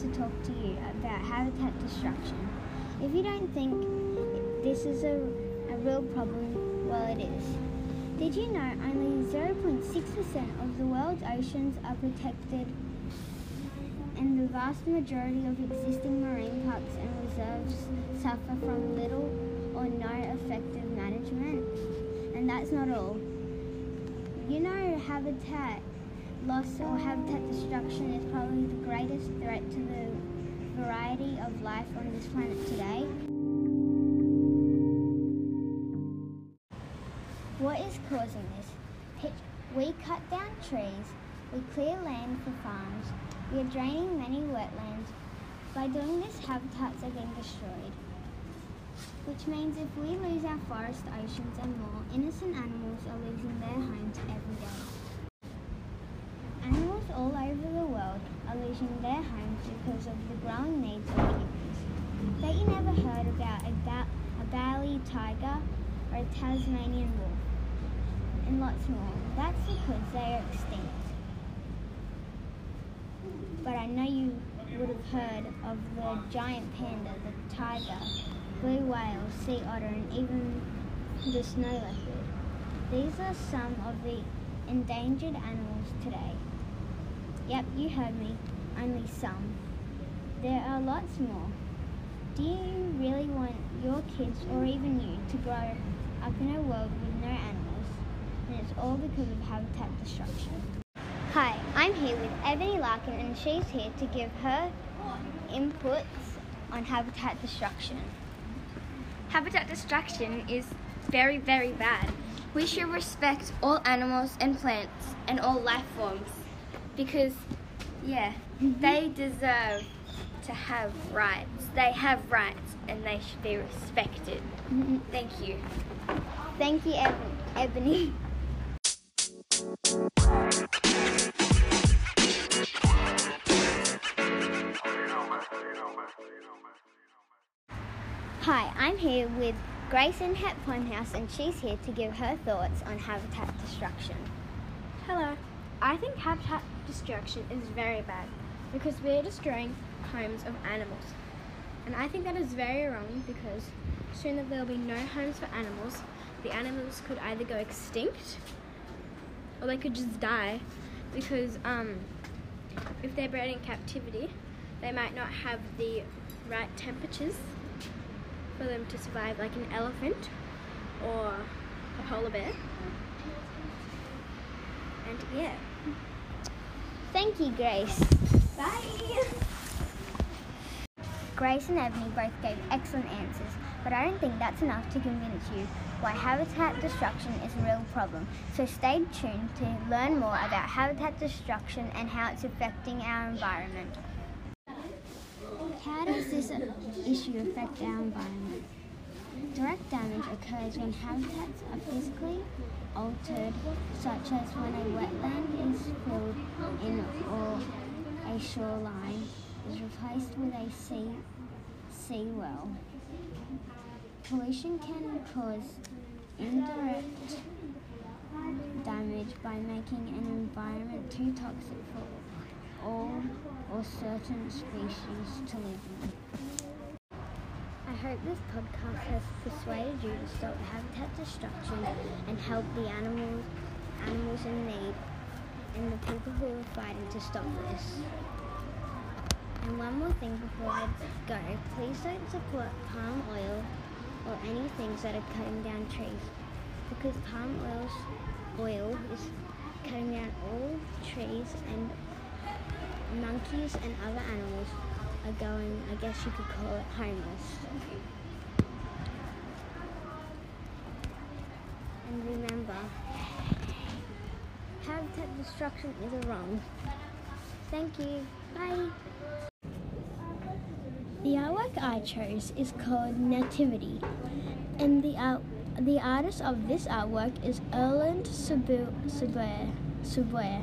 to talk to you about habitat destruction. If you don't think this is a, a real problem, well, it is. Did you know only 0.6% of the world's oceans are protected and the vast majority of existing marine parks and reserves suffer from little or no effective management? And that's not all. You know, habitat loss or habitat destruction is probably the greatest threat to the variety of life on this planet today. What is causing this? We cut down trees, we clear land for farms, we are draining many wetlands. By doing this, habitats are being destroyed. Which means if we lose our forest, oceans, and more, innocent animals are losing their homes every day. Animals all over the losing their homes because of the growing needs of humans. Bet you never heard about a, ba- a Bali tiger or a Tasmanian wolf, and lots more. That's because they are extinct. But I know you would have heard of the giant panda, the tiger, blue whale, sea otter, and even the snow leopard. These are some of the endangered animals today. Yep, you heard me. Only some. There are lots more. Do you really want your kids or even you to grow up in a world with no animals? And it's all because of habitat destruction. Hi, I'm here with Ebony Larkin and she's here to give her inputs on habitat destruction. Habitat destruction is very, very bad. We should respect all animals and plants and all life forms because, yeah, mm-hmm. they deserve to have rights. They have rights and they should be respected. Mm-hmm. Thank you. Thank you, Eb- Ebony. Hi, I'm here with Grace in Het House, and she's here to give her thoughts on habitat destruction. Hello. I think habitat destruction is very bad because we're destroying homes of animals. And I think that is very wrong because soon there will be no homes for animals. The animals could either go extinct or they could just die because um, if they're bred in captivity, they might not have the right temperatures for them to survive, like an elephant or a polar bear. And yeah. Thank you, Grace. Bye. Grace and Ebony both gave excellent answers, but I don't think that's enough to convince you why habitat destruction is a real problem. So stay tuned to learn more about habitat destruction and how it's affecting our environment. How does this issue affect our environment? Direct damage occurs when habitats are physically altered, such as when a wetland is filled in or a shoreline is replaced with a sea seawall. Pollution can cause indirect damage by making an environment too toxic for all or certain species to live in. I hope this podcast has persuaded you to stop habitat destruction and help the animals animals in need and the people who are fighting to stop this. And one more thing before I go, please don't support palm oil or any things that are cutting down trees because palm oil's oil is cutting down all trees and monkeys and other animals going, I guess you could call it homeless. And remember, habitat destruction is wrong. Thank you. Bye. The artwork I chose is called Nativity, and the art, the artist of this artwork is Erland Subuer. Subuer.